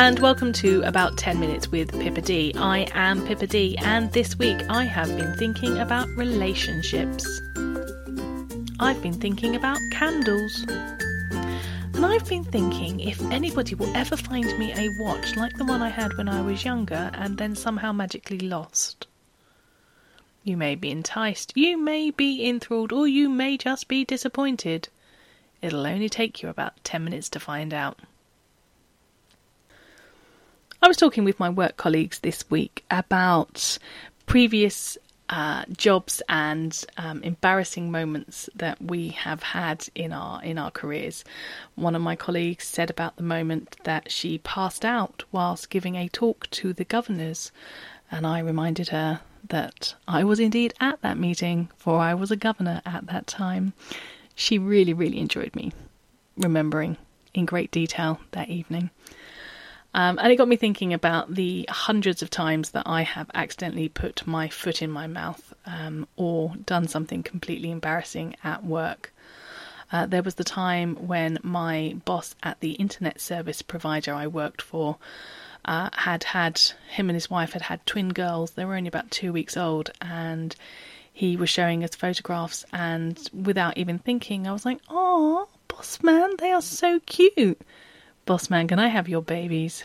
and welcome to About 10 Minutes with Pippa D. I am Pippa D, and this week I have been thinking about relationships. I've been thinking about candles. And I've been thinking if anybody will ever find me a watch like the one I had when I was younger and then somehow magically lost. You may be enticed, you may be enthralled, or you may just be disappointed. It'll only take you about 10 minutes to find out. I was talking with my work colleagues this week about previous uh, jobs and um, embarrassing moments that we have had in our in our careers. One of my colleagues said about the moment that she passed out whilst giving a talk to the governors, and I reminded her that I was indeed at that meeting, for I was a governor at that time. She really, really enjoyed me remembering in great detail that evening. Um, and it got me thinking about the hundreds of times that I have accidentally put my foot in my mouth um, or done something completely embarrassing at work. Uh, there was the time when my boss at the internet service provider I worked for uh, had had him and his wife had had twin girls. They were only about two weeks old, and he was showing us photographs. And without even thinking, I was like, "Oh, boss man, they are so cute." Bossman, can I have your babies?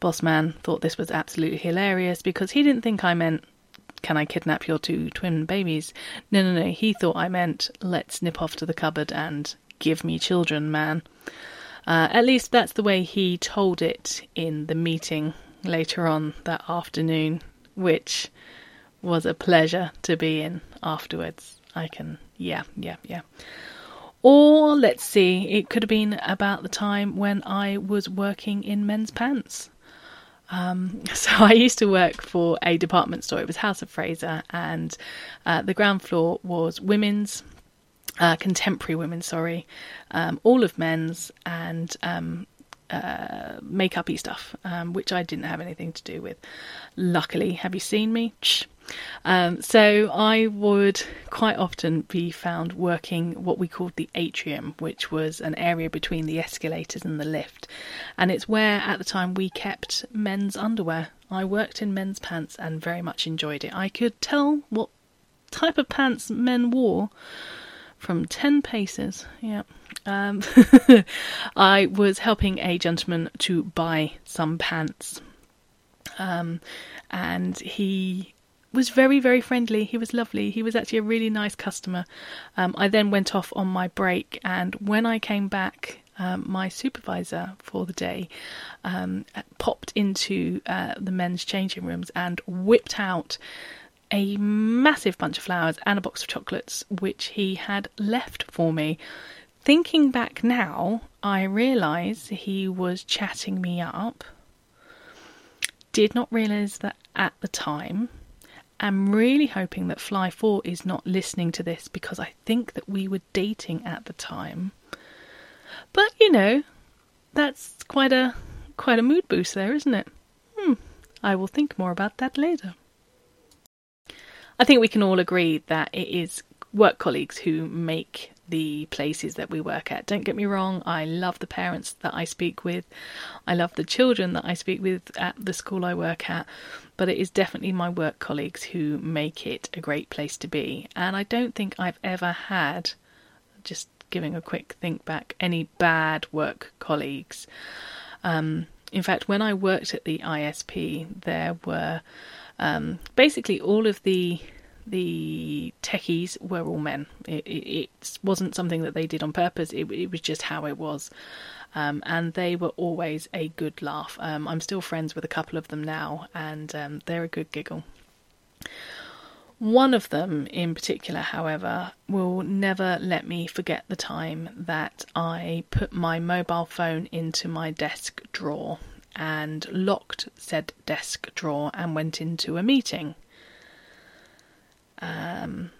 Boss man thought this was absolutely hilarious because he didn't think I meant, can I kidnap your two twin babies? No, no, no, he thought I meant, let's nip off to the cupboard and give me children, man. Uh, at least that's the way he told it in the meeting later on that afternoon, which was a pleasure to be in afterwards. I can, yeah, yeah, yeah. Or let's see, it could have been about the time when I was working in men's pants. Um, so I used to work for a department store. It was House of Fraser, and uh, the ground floor was women's, uh, contemporary women, sorry, um, all of men's, and um, uh, makeup-y stuff, um, which I didn't have anything to do with. Luckily, have you seen me? Um, so I would quite often be found working what we called the atrium, which was an area between the escalators and the lift, and it's where at the time we kept men's underwear. I worked in men's pants and very much enjoyed it. I could tell what type of pants men wore from 10 paces. Yeah. Um, I was helping a gentleman to buy some pants. Um, and he was very, very friendly. He was lovely. He was actually a really nice customer. Um, I then went off on my break, and when I came back, um, my supervisor for the day um, popped into uh, the men's changing rooms and whipped out a massive bunch of flowers and a box of chocolates, which he had left for me. Thinking back now, I realise he was chatting me up. Did not realise that at the time. I'm really hoping that Fly 4 is not listening to this because I think that we were dating at the time. But you know, that's quite a quite a mood boost there, isn't it? Hmm. I will think more about that later. I think we can all agree that it is work colleagues who make the places that we work at. Don't get me wrong, I love the parents that I speak with, I love the children that I speak with at the school I work at, but it is definitely my work colleagues who make it a great place to be. And I don't think I've ever had, just giving a quick think back, any bad work colleagues. Um, in fact, when I worked at the ISP, there were um, basically, all of the the techies were all men. It, it, it, wasn't something that they did on purpose. It, it was just how it was, um, and they were always a good laugh. Um, I'm still friends with a couple of them now, and um, they're a good giggle. One of them in particular, however, will never let me forget the time that I put my mobile phone into my desk drawer and locked said desk drawer and went into a meeting. Um,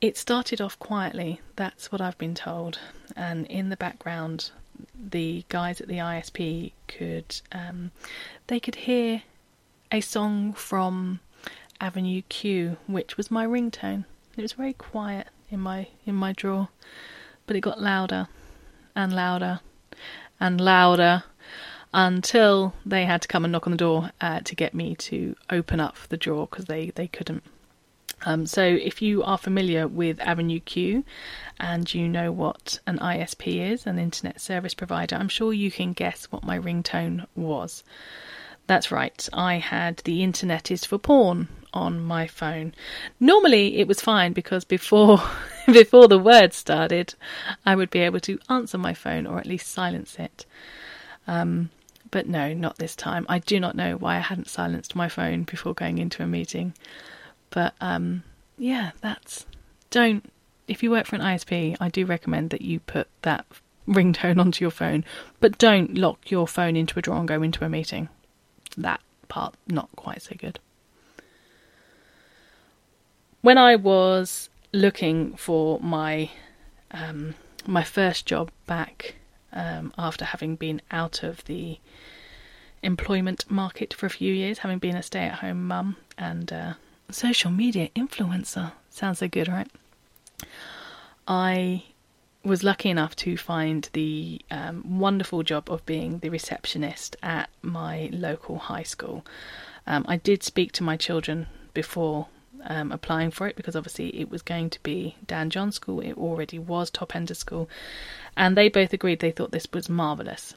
it started off quietly, that's what I've been told, and in the background, the guys at the ISP could um, they could hear a song from Avenue Q, which was my ringtone. It was very quiet in my in my drawer, but it got louder and louder and louder until they had to come and knock on the door uh, to get me to open up the drawer because they, they couldn't. Um, so, if you are familiar with Avenue Q and you know what an ISP is, an internet service provider, I'm sure you can guess what my ringtone was. That's right, I had the internet is for porn on my phone. Normally it was fine because before before the word started, I would be able to answer my phone or at least silence it. Um, but no, not this time. I do not know why I hadn't silenced my phone before going into a meeting. But um, yeah, that's don't. If you work for an ISP, I do recommend that you put that ringtone onto your phone, but don't lock your phone into a drawer and go into a meeting. That part not quite so good. When I was looking for my um, my first job back um, after having been out of the employment market for a few years, having been a stay-at-home mum and uh, social media influencer. Sounds so good, right? I was lucky enough to find the um, wonderful job of being the receptionist at my local high school. Um, I did speak to my children before um, applying for it because obviously it was going to be Dan John School, it already was Top Ender School, and they both agreed they thought this was marvellous.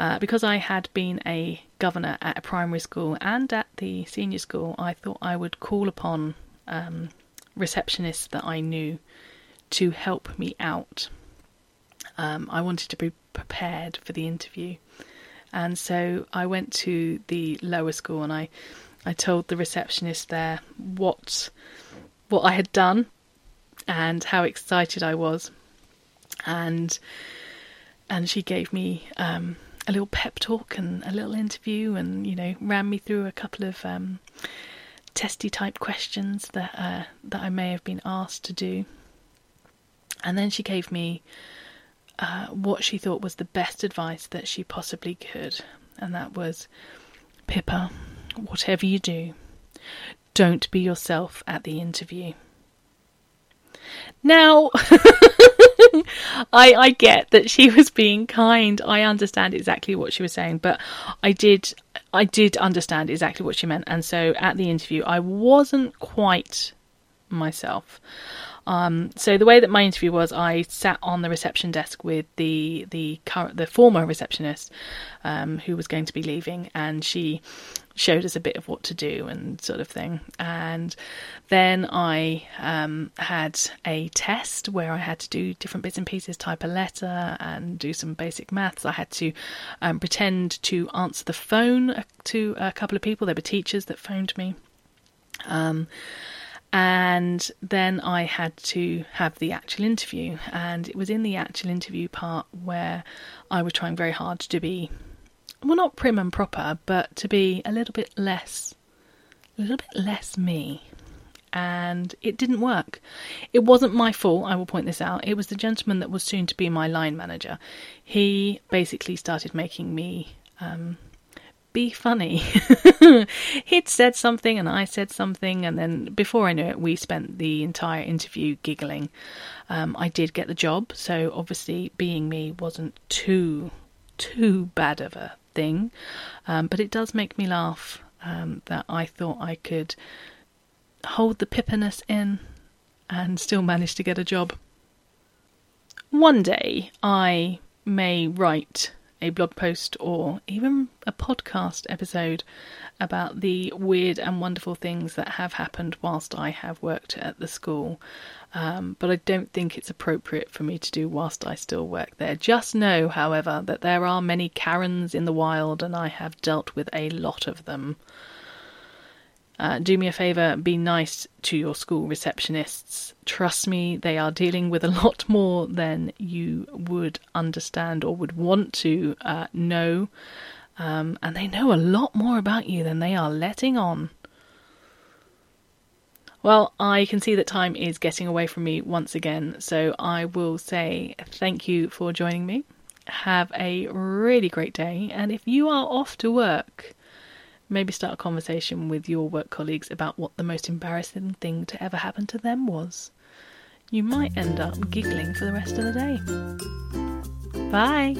Uh, because I had been a governor at a primary school and at the senior school, I thought I would call upon um, receptionists that I knew to help me out. Um, I wanted to be prepared for the interview, and so I went to the lower school and I, I told the receptionist there what what I had done and how excited I was, and and she gave me um, a little pep talk and a little interview, and you know, ran me through a couple of um, testy type questions that uh, that I may have been asked to do, and then she gave me uh, what she thought was the best advice that she possibly could, and that was, Pippa, whatever you do, don't be yourself at the interview. Now, I I get that she was being kind. I understand exactly what she was saying, but I did I did understand exactly what she meant, and so at the interview I wasn't quite myself. Um, so the way that my interview was, I sat on the reception desk with the the current the former receptionist um, who was going to be leaving, and she showed us a bit of what to do and sort of thing. And then I um, had a test where I had to do different bits and pieces, type a letter, and do some basic maths. I had to um, pretend to answer the phone to a couple of people. There were teachers that phoned me. Um, and then I had to have the actual interview, and it was in the actual interview part where I was trying very hard to be, well, not prim and proper, but to be a little bit less, a little bit less me. And it didn't work. It wasn't my fault, I will point this out. It was the gentleman that was soon to be my line manager. He basically started making me um, be funny. He'd said something and I said something, and then before I knew it, we spent the entire interview giggling. Um, I did get the job, so obviously being me wasn't too too bad of a thing, um, but it does make me laugh um, that I thought I could hold the pippiness in and still manage to get a job. One day I may write a blog post or even a podcast episode about the weird and wonderful things that have happened whilst I have worked at the school. Um, but I don't think it's appropriate for me to do whilst I still work there. Just know, however, that there are many Karens in the wild and I have dealt with a lot of them. Uh, do me a favour, be nice to your school receptionists. Trust me, they are dealing with a lot more than you would understand or would want to uh, know. Um, and they know a lot more about you than they are letting on. Well, I can see that time is getting away from me once again, so I will say thank you for joining me. Have a really great day, and if you are off to work, maybe start a conversation with your work colleagues about what the most embarrassing thing to ever happen to them was. You might end up giggling for the rest of the day. Bye!